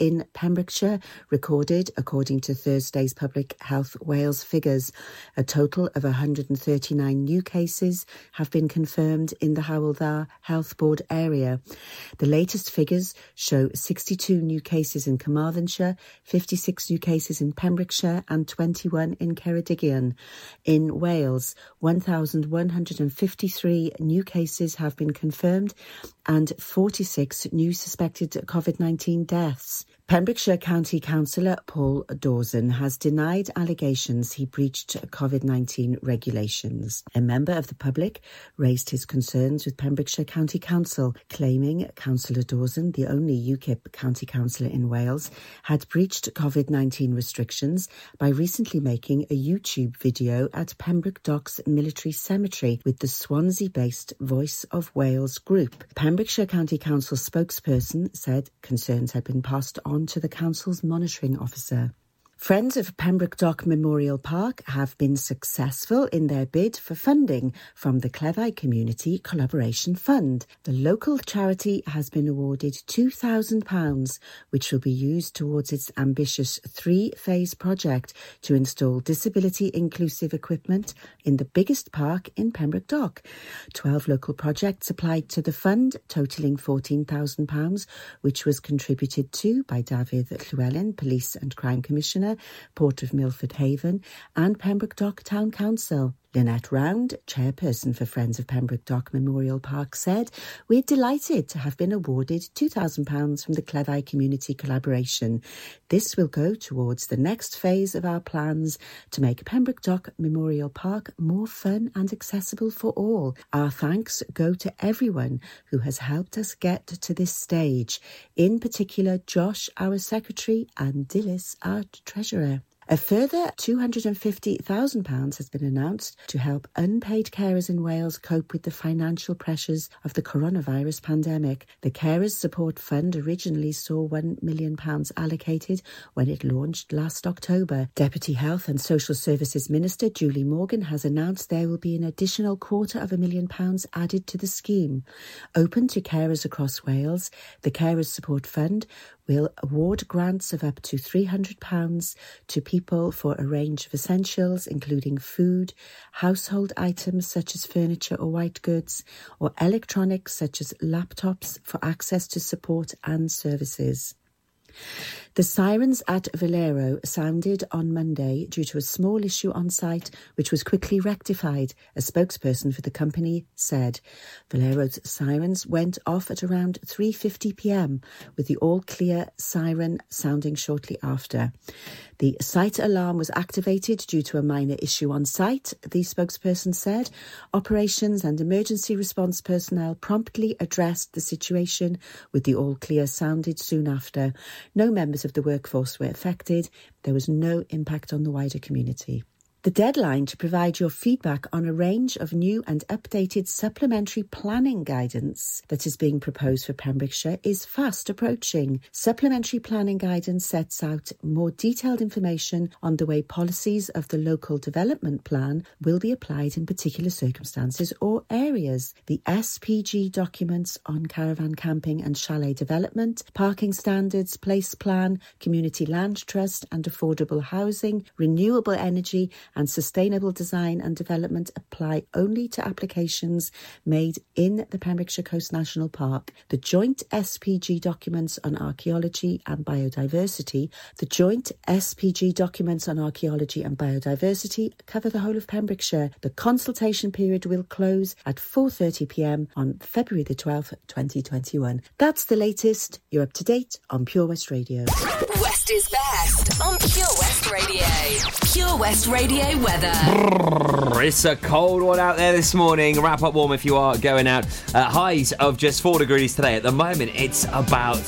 in Pembrokeshire recorded, according to Thursday's Public Health Wales figures. A total of 139 new cases have been confirmed in the Hywel Dda Health Board area. The latest figures show 62 new cases in Carmarthenshire, 56 new cases in Pembrokeshire, and 21 in Ceredigion. In Wales, 1,153 new cases have been confirmed and 46 new suspected COVID 19 deaths. Pembrokeshire County Councillor Paul Dawson has denied allegations he breached COVID 19 regulations. A member of the public raised his concerns with Pembrokeshire County Council, claiming Councillor Dawson, the only UKIP county councillor in Wales, had breached COVID 19 restrictions by recently making a YouTube video at Pembroke Docks Military Cemetery with the Swansea based Voice of Wales group. Pembrokeshire County Council spokesperson said concerns had been passed on on to the Council's monitoring officer. Friends of Pembroke Dock Memorial Park have been successful in their bid for funding from the Cleddau Community Collaboration Fund. The local charity has been awarded £2,000, which will be used towards its ambitious three phase project to install disability inclusive equipment in the biggest park in Pembroke Dock. Twelve local projects applied to the fund, totalling £14,000, which was contributed to by David Llywelyn, Police and Crime Commissioner Port of Milford Haven, and Pembroke Dock Town Council. Lynette Round, chairperson for Friends of Pembroke Dock Memorial Park, said, We're delighted to have been awarded £2,000 from the Cleddau Community Collaboration. This will go towards the next phase of our plans to make Pembroke Dock Memorial Park more fun and accessible for all. Our thanks go to everyone who has helped us get to this stage, in particular Josh, our secretary, and Dilys, our treasurer. A further £250,000 has been announced to help unpaid carers in Wales cope with the financial pressures of the coronavirus pandemic. The Carers Support Fund originally saw £1 million allocated when it launched last October. Deputy Health and Social Services Minister Julie Morgan has announced there will be an additional quarter of a million pounds added to the scheme. Open to carers across Wales, the Carers Support Fund will award grants of up to £300 to people for a range of essentials, including food, household items such as furniture or white goods, or electronics such as laptops for access to support and services. The sirens at Valero sounded on Monday due to a small issue on site, which was quickly rectified, a spokesperson for the company said. Valero's sirens went off at around 3:50 p.m. with the all clear siren sounding shortly after. The site alarm was activated due to a minor issue on site, the spokesperson said. Operations and emergency response personnel promptly addressed the situation with the all clear sounded soon after. No members of the workforce were affected. There was no impact on the wider community. The deadline to provide your feedback on a range of new and updated supplementary planning guidance that is being proposed for Pembrokeshire is fast approaching. Supplementary planning guidance sets out more detailed information on the way policies of the local development plan will be applied in particular circumstances or areas. The SPG documents on caravan camping and chalet development, parking standards, place plan, community land trust and affordable housing, renewable energy and sustainable design and development apply only to applications made in the Pembrokeshire Coast National Park. The joint SPG documents on archaeology and biodiversity, the joint SPG documents on archaeology and biodiversity cover the whole of Pembrokeshire. The consultation period will close at 4:30 p.m. on February the 12th, 2021. That's the latest. You're up to date on Pure West Radio. Is best on Pure West Radio. Pure West Radio weather. It's a cold one out there this morning. Wrap up warm if you are going out. Uh, highs of just four degrees today. At the moment, it's about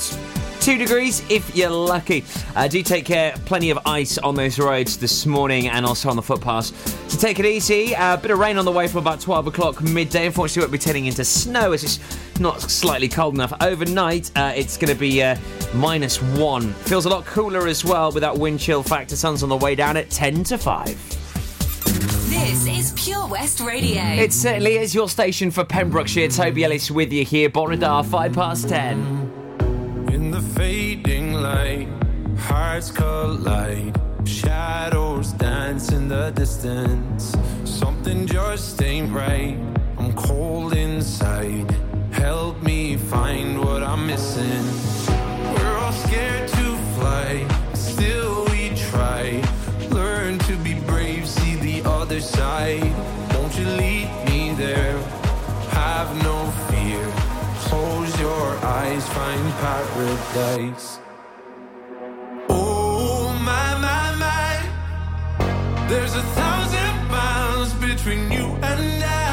two degrees if you're lucky. Uh, do take care. Plenty of ice on those roads this morning and also on the footpaths. So take it easy. A uh, bit of rain on the way from about 12 o'clock midday. Unfortunately, won't be turning into snow as it's not slightly cold enough. Overnight, uh, it's going to be uh, minus one. Feels a lot cooler as well with that wind chill factor. Sun's on the way down at 10 to 5. This is Pure West Radio. It certainly is your station for Pembrokeshire. Toby Ellis with you here. Bore da, 5 past 10 in the fading light. hearts collide. Shadows dance in the distance. Something just ain't right. I'm cold inside. Help me find what I'm missing. We're all scared to fly, still we try. Learn to be brave, see the other side. Won't you lead me there? Have no fear. Close your eyes, find paradise. Oh my my my, there's a thousand miles between you and I.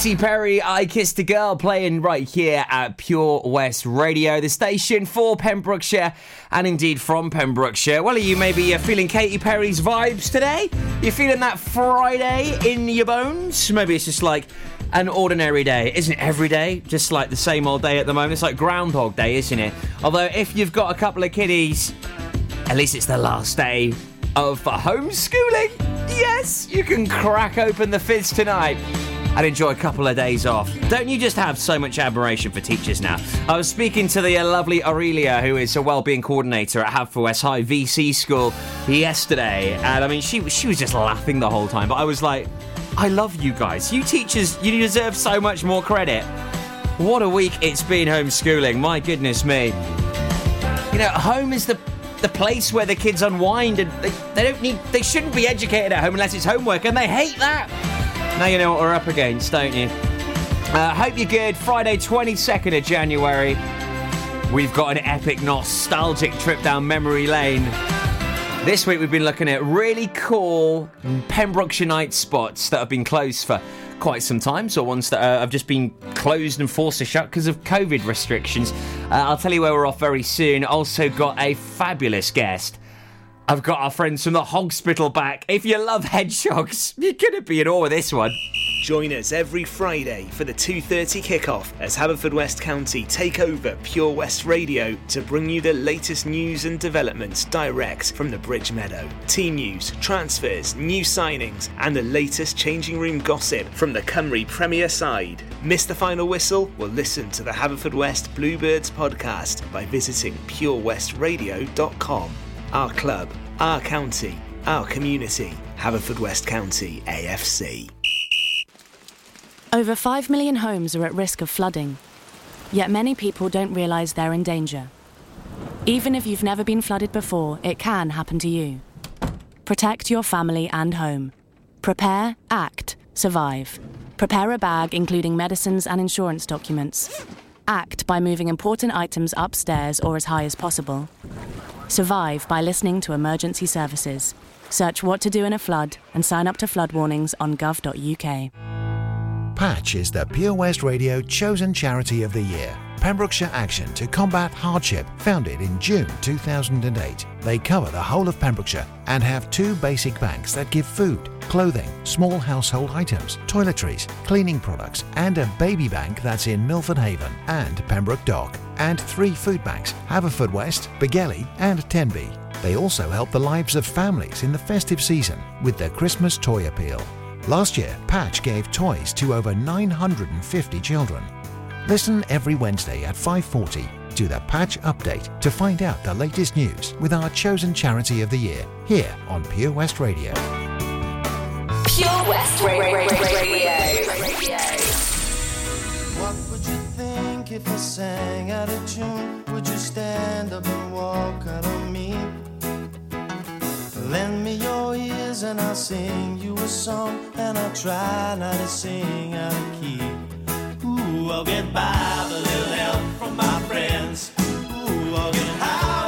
Katy Perry, I Kissed a Girl, playing right here at Pure West Radio, the station for Pembrokeshire and indeed from Pembrokeshire. Well, are you maybe uh, feeling Katy Perry's vibes today? You feeling that Friday in your bones? Maybe it's just like an ordinary day. Isn't it every day? Just like the same old day at the moment. It's like Groundhog Day, isn't it? Although, if you've got a couple of kiddies, at least it's the last day of homeschooling. Yes, you can crack open the fizz tonight and enjoy a couple of days off. Don't you just have so much admiration for teachers now? I was speaking to the uh, lovely Aurelia, who is a wellbeing coordinator at Haverfordwest High VC School yesterday, and I mean, she she was just laughing the whole time. But I was like, I love you guys. You teachers, you deserve so much more credit. What a week it's been homeschooling. My goodness me. You know, home is the the place where the kids unwind and they, they don't need they shouldn't be educated at home unless it's homework and they hate that. Now you know what we're up against, don't you? Uh, hope you're good. Friday, 22nd of January. We've got an epic nostalgic trip down memory lane. This week we've been looking at really cool Pembrokeshire night spots that have been closed for quite some time, so ones that uh, have just been closed and forced to shut because of COVID restrictions. Uh, I'll tell you where we're off very soon. Also got a fabulous guest. I've got our friends from the hospital back. If you love hedgehogs, you're gonna be in awe with this one. Join us every Friday for the 2:30 kickoff as Haverfordwest County take over Pure West Radio to bring you the latest news and developments direct from the Bridge Meadow. Team news, transfers, new signings, and the latest changing room gossip from the Cymru Premier side. Miss the final whistle? Well, listen to the Haverfordwest Bluebirds podcast by visiting purewestradio.com. Our club, our county, our community. Haverfordwest County AFC. Over 5 million homes are at risk of flooding, yet many people don't realise they're in danger. Even if you've never been flooded before, it can happen to you. Protect your family and home. Prepare, act, survive. Prepare a bag including medicines and insurance documents. Act by moving important items upstairs or as high as possible. Survive by listening to emergency services. Search what to do in a flood and sign up to flood warnings on gov.uk. Patch is the Pure West Radio chosen charity of the year. Pembrokeshire Action to Combat Hardship, founded in June 2008. They cover the whole of Pembrokeshire and have two basic banks that give food, clothing, small household items, toiletries, cleaning products, and a baby bank that's in Milford Haven and Pembroke Dock, and three food banks, Haverfordwest, Begelly, and Tenby. They also help the lives of families in the festive season with their Christmas toy appeal. Last year, Patch gave toys to over 950 children. Listen every Wednesday at 5:40 to the Patch Update to find out the latest news with our chosen charity of the year here on Pure West Radio. Pure West Radio. What would you think if I sang out of tune? Would you stand up and walk out on me? Lend me your ears and I'll sing you a song, and I'll try not to sing out of key. Ooh, I'll get by with a little help from my friends. Ooh, I'll get high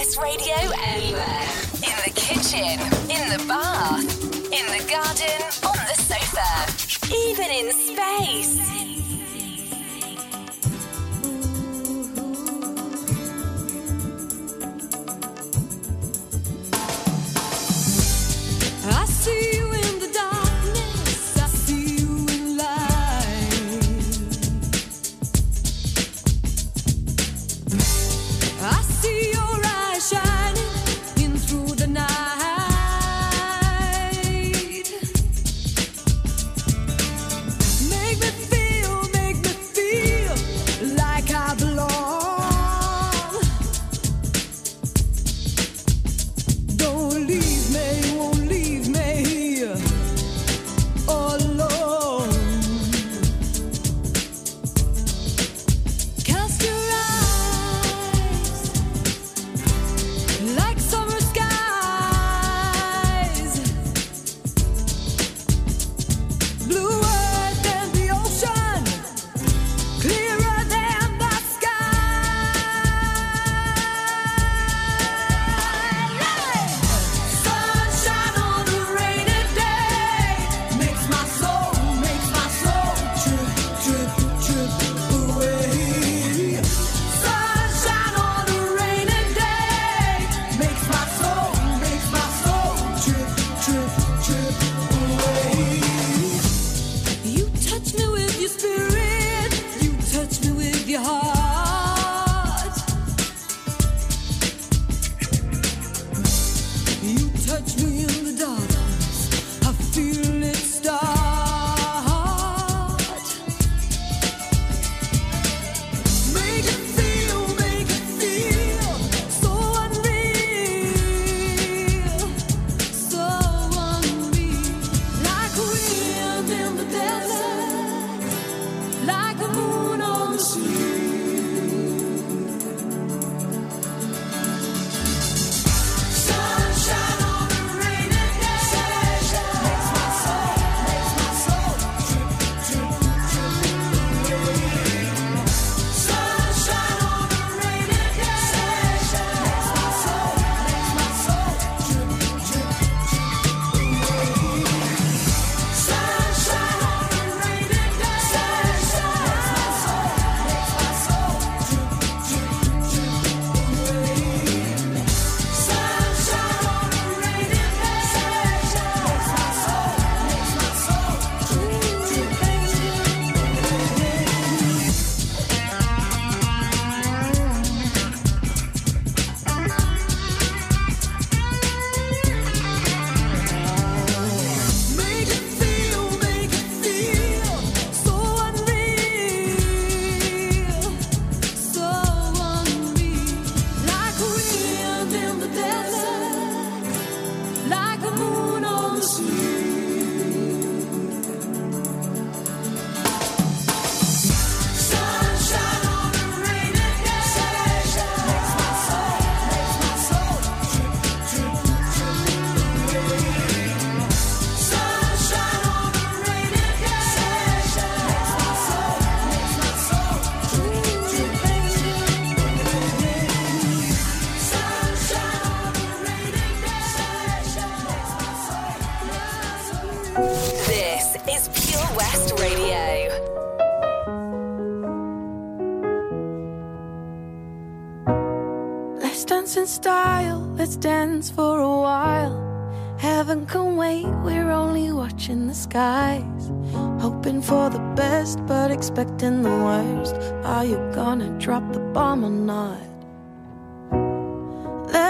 West Radio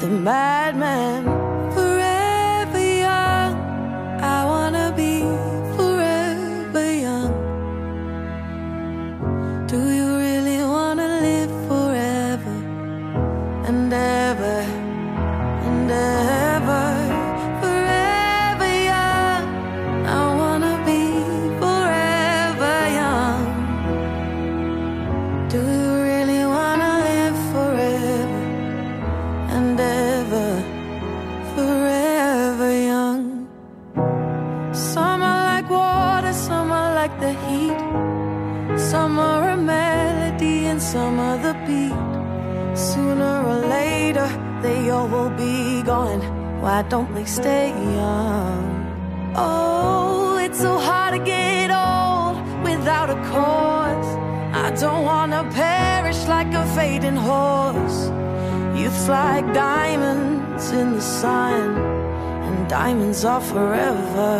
the madman. I don't like stay young. Oh, it's so hard to get old without a cause. I don't wanna perish like a fading horse. Youth's like diamonds in the sun, and diamonds are forever.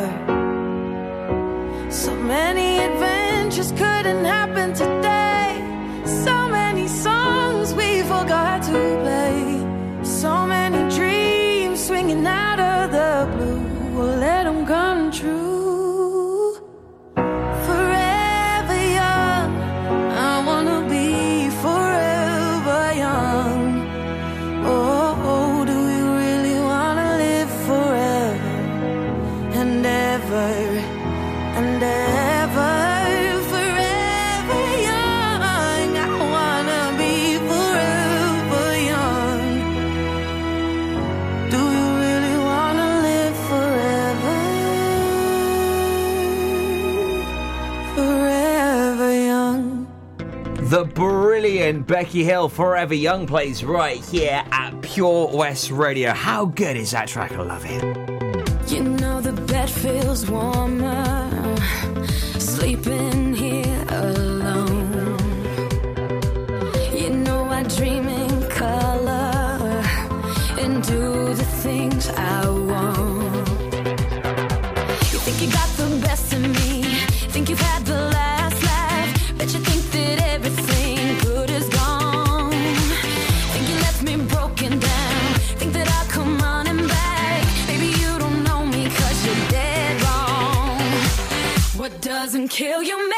So many adventures couldn't happen today. So many songs we forgot to Now. Becky Hill, Forever Young, plays right here at Pure West Radio. How good is that track? I love it. You know the bed feels warmer kill your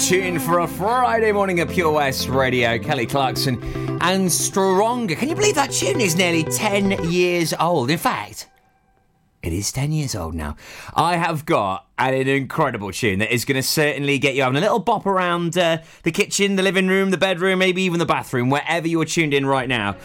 tune for a Friday morning at Pure West Radio. Kelly Clarkson and Stronger. Can you believe that tune is nearly 10 years old? In fact, it is 10 years old now. I have got an incredible tune that is going to certainly get you having a little bop around uh, the kitchen, the living room, the bedroom, maybe even the bathroom, wherever you're tuned in right now.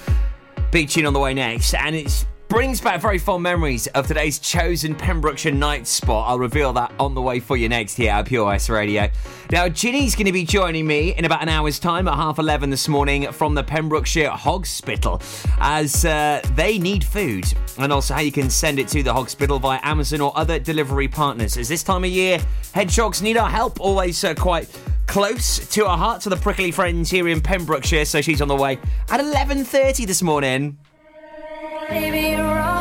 Big tune on the way next, and it's brings back very fond memories of today's chosen Pembrokeshire night spot. I'll reveal that on the way for you next here at Pure West Radio. Now, Ginny's going to be joining me in about an hour's time at half 11 this morning from the Pembrokeshire Hospital as uh, they need food and also how you can send it to the Hospital via Amazon or other delivery partners. As this time of year, hedgehogs need our help, always uh, quite close to our hearts, to the prickly friends here in Pembrokeshire. So she's on the way at 11.30 this morning. Baby, you're all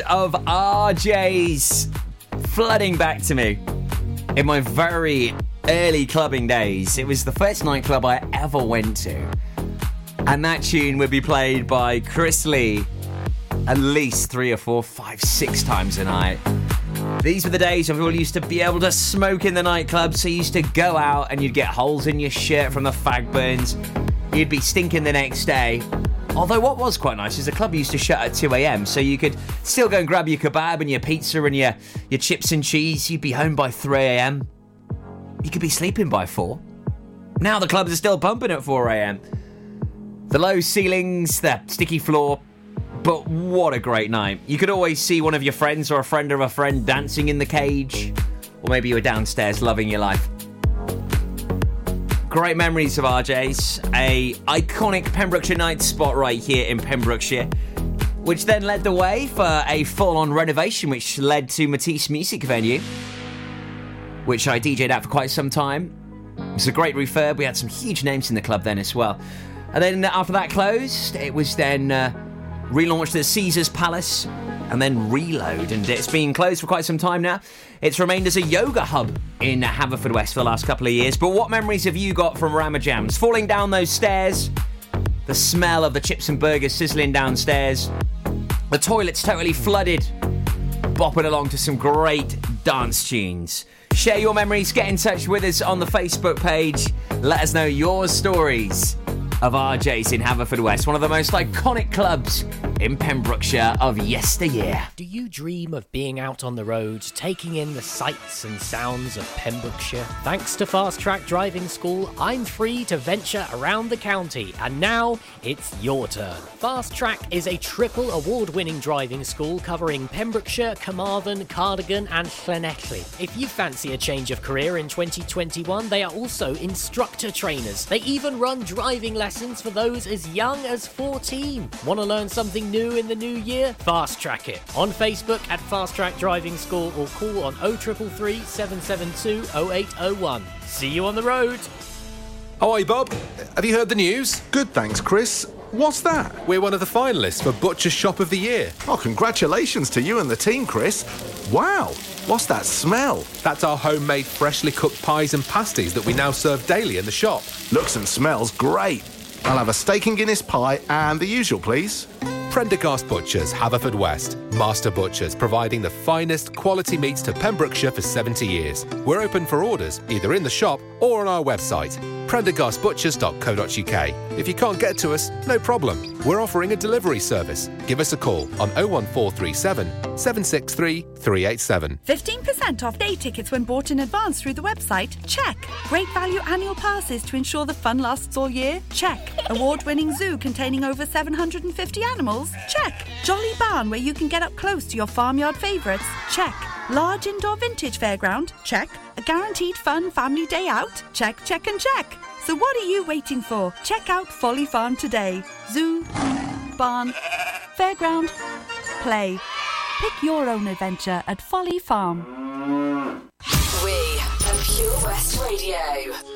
of RJ's flooding back to me in my very early clubbing days. It was the first nightclub I ever went to. And that tune would be played by Chris Lee at least three or four, five, six times a night. These were the days when people used to be able to smoke in the nightclub, so you used to go out and you'd get holes in your shirt from the fag burns. You'd be stinking the next day. Although what was quite nice is the club used to shut at 2 a.m. so you could still go and grab your kebab and your pizza and your, your chips and cheese. You'd be home by 3 a.m. You could be sleeping by 4. Now the clubs are still pumping at 4 a.m. The low ceilings, the sticky floor, but what a great night. You could always see one of your friends or a friend of a friend dancing in the cage, or maybe you were downstairs loving your life. Great memories of RJ's, a iconic Pembrokeshire night spot right here in Pembrokeshire, which then led the way for a full-on renovation, which led to Matisse Music Venue, which I DJ'd at for quite some time. It was a great refurb. We had some huge names in the club then as well. And then after that closed, it was then uh, relaunched as Caesar's Palace and then Reload. And it's been closed for quite some time now. It's remained as a yoga hub in Haverfordwest for the last couple of years. But what memories have you got from Ramajams? Falling down those stairs, the smell of the chips and burgers sizzling downstairs, the toilets totally flooded, bopping along to some great dance tunes. Share your memories, get in touch with us on the Facebook page. Let us know your stories of RJ's in Haverfordwest, one of the most iconic clubs in Pembrokeshire of yesteryear. Do you dream of being out on the road, taking in the sights and sounds of Pembrokeshire? Thanks to Fast Track Driving School, I'm free to venture around the county, and now it's your turn. Fast Track is a triple award winning driving school covering Pembrokeshire, Carmarthen, Cardigan, and Llanelli. If you fancy a change of career in 2021, they are also instructor trainers. They even run driving lessons for those as young as 14. Want to learn something new in the new year? Fast Track it on Facebook at Fast Track Driving School or call on 0333 772 0801. See you on the road. Oi, Bob. Have you heard the news? Good, thanks, Chris. What's that? We're one of the finalists for Butcher Shop of the Year. Oh, congratulations to you and the team, Chris. Wow, what's that smell? That's our homemade freshly cooked pies and pasties that we now serve daily in the shop. Looks and smells great. I'll have a steak and Guinness pie and the usual, please. Prendergast Butchers, Haverfordwest. Master Butchers, providing the finest quality meats to Pembrokeshire for 70 years. We're open for orders, either in the shop or on our website, prendergastbutchers.co.uk. If you can't get to us, no problem. We're offering a delivery service. Give us a call on 01437 763 387. 15% off day tickets when bought in advance through the website? Check. Great value annual passes to ensure the fun lasts all year? Check. Award winning zoo containing over 750 animals? Check. Jolly barn where you can get up close to your farmyard favourites? Check. Large indoor vintage fairground? Check. A guaranteed fun family day out? Check, check, and check. So what are you waiting for? Check out Folly Farm today. Zoo, barn, fairground, play. Pick your own adventure at Folly Farm. We are Pure West Radio.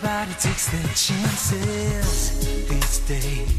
Everybody takes their chances these days.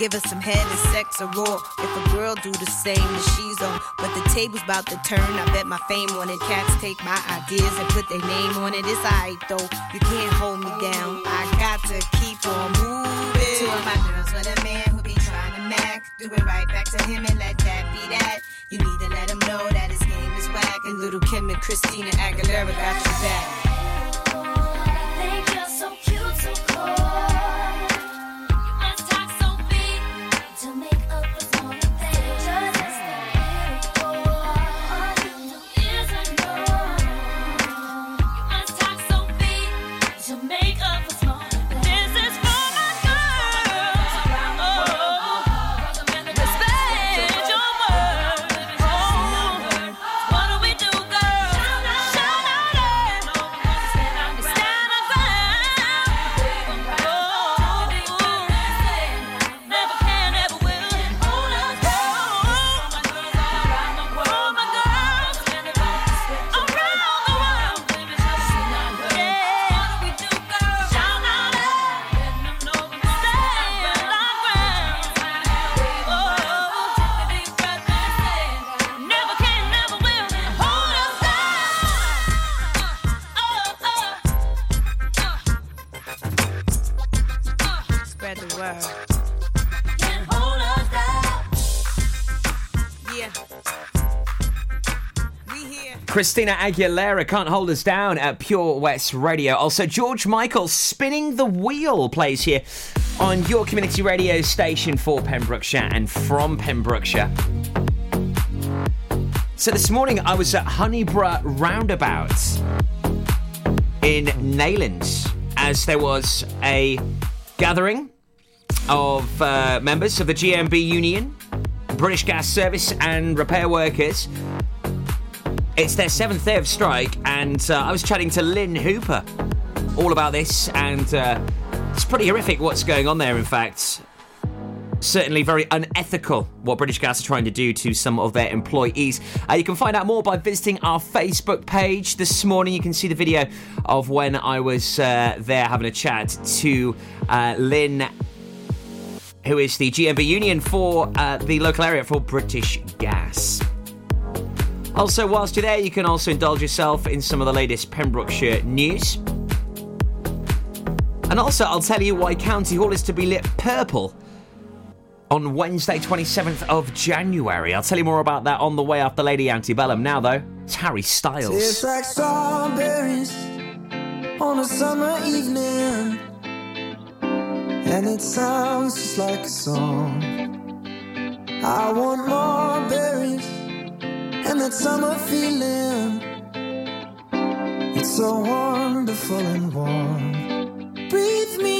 Give us some head and sex a raw. If a girl do the same, then she's on. But the table's about to turn. I bet my fame on it. Cats take my ideas and put their name on it. It's alright though. You can't hold me down. I got to keep on moving. Two of my girls with a man who be trying to mac. Do it right back to him and let that be that. You need to let him know that his game is whack. And Lil' Kim and Christina Aguilera got your back. Think you're so cute, so cold. Christina Aguilera can't hold us down at Pure West Radio. Also, George Michael spinning the wheel plays here on your community radio station for Pembrokeshire and from Pembrokeshire. So this morning I was at Honeyborough Roundabout in Neyland as there was a gathering of uh, members of the GMB Union, British Gas Service and repair workers. It's their seventh day of strike, and uh, I was chatting to Lynn Hooper all about this, and uh, it's pretty horrific what's going on there, in fact. Certainly very unethical what British Gas are trying to do to some of their employees. Uh, you can find out more by visiting our Facebook page. This morning, you can see the video of when I was uh, there having a chat to uh, Lynn who is the GMB union for uh, the local area for British Gas. Also, whilst you're there, you can also indulge yourself in some of the latest Pembrokeshire news. And also, I'll tell you why County Hall is to be lit purple on Wednesday, 27th of January. I'll tell you more about that on the way after Lady Antebellum. Now, though, it's Harry Styles. Like strawberries on a summer evening, and it sounds just like a song. I want more berries and that summer feeling. It's so wonderful and warm. Breathe me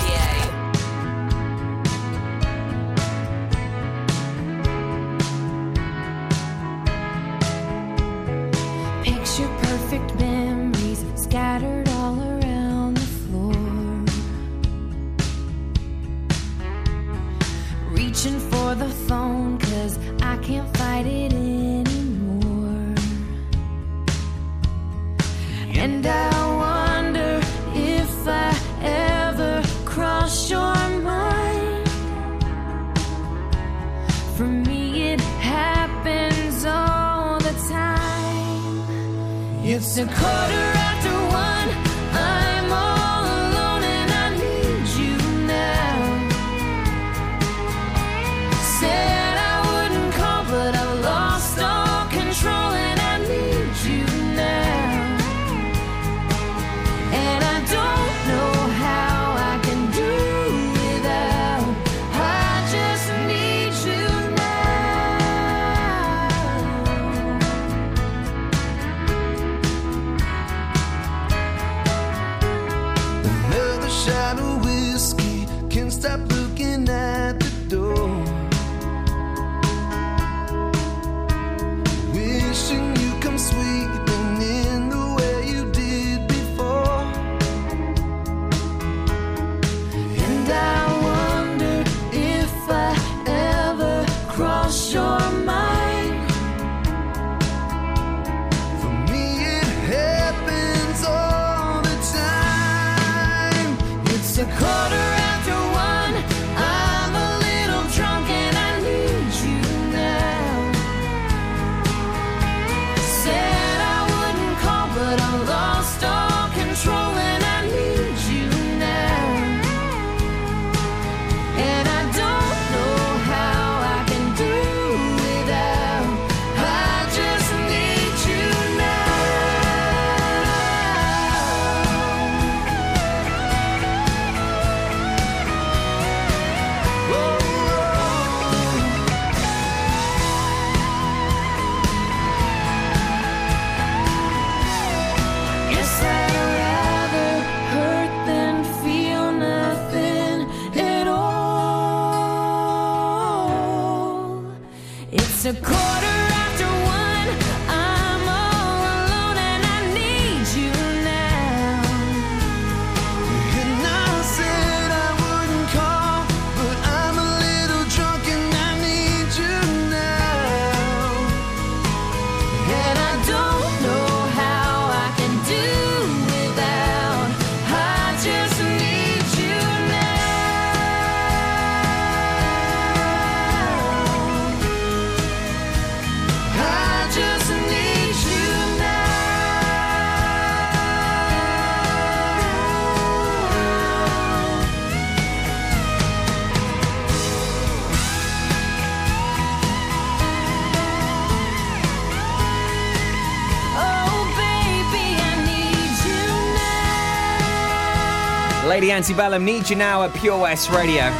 Antebellum, Need You Now at Pure West Radio.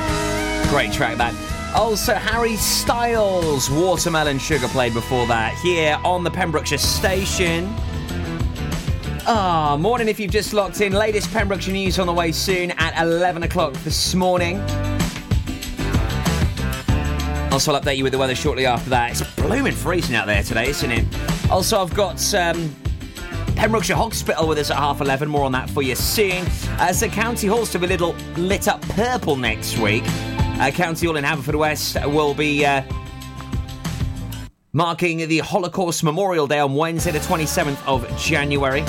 Great track that. Also, Harry Styles, Watermelon Sugar played before that here on the Pembrokeshire Station. Ah, oh, morning if you've just locked in. Latest Pembrokeshire news on the way soon at 11 o'clock this morning. Also, I'll update you with the weather shortly after that. It's blooming freezing out there today, isn't it? Also, I've got um, Pembrokeshire Hospital with us at half 11. More on that for you soon. Uh, so, County Hall's to be little lit up purple next week. Uh, County Hall in Haverfordwest will be. Uh, marking the Holocaust Memorial Day on Wednesday, the 27th of January.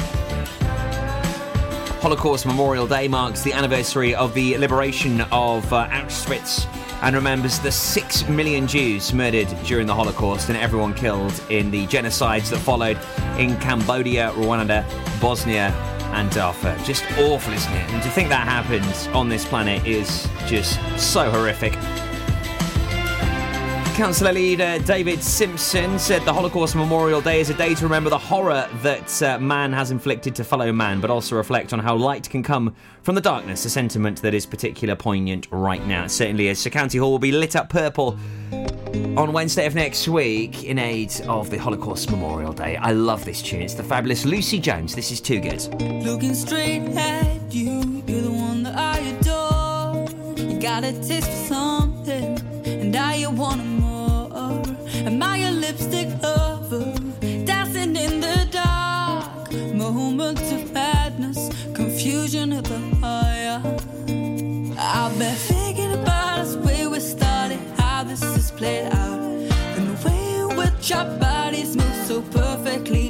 Holocaust Memorial Day marks the anniversary of the liberation of uh, Auschwitz and remembers the six million Jews murdered during the Holocaust and everyone killed in the genocides that followed in Cambodia, Rwanda, Bosnia, and Darfur. Just awful, isn't it? And to think that happened on this planet is just so horrific. Councillor leader David Simpson said the Holocaust Memorial Day is a day to remember the horror that uh, man has inflicted to fellow man, but also reflect on how light can come from the darkness, a sentiment that is particularly poignant right now. It certainly is. So County Hall will be lit up purple on Wednesday of next week in aid of the Holocaust Memorial Day. I love this tune. It's the fabulous Lucy Jones. This is too good. Looking straight at you, you're the one that I adore. You got a taste for something, and you want more. Am I a lipstick lover, dancing in the dark? Moments of madness, confusion at the higher. I've been thinking about us where we started, how this is played out, and the way in which our bodies move so perfectly.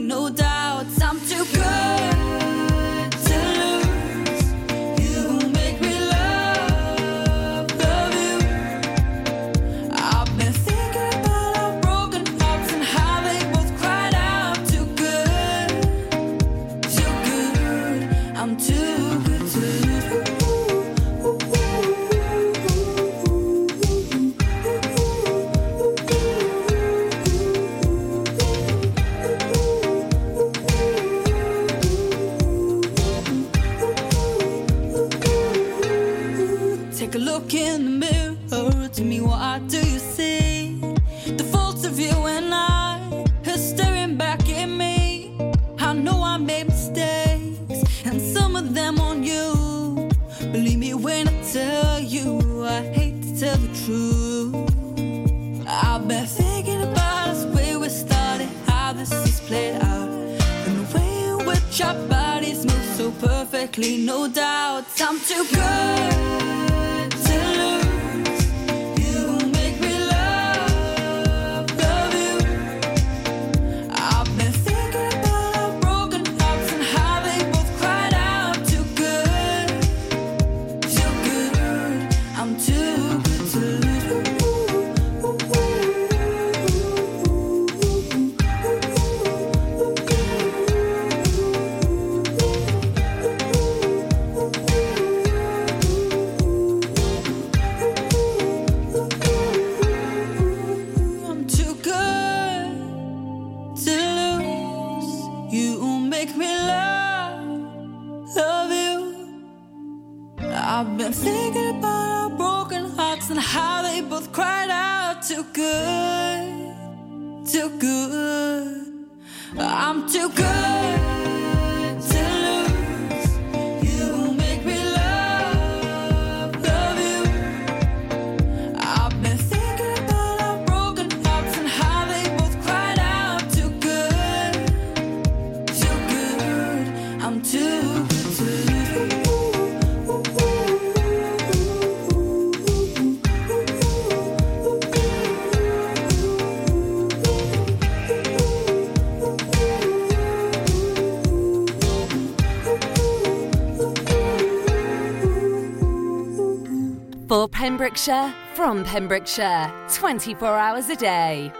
Take a look in the mirror. To me, what I do Pembrokeshire, from Pembrokeshire, 24 hours a day.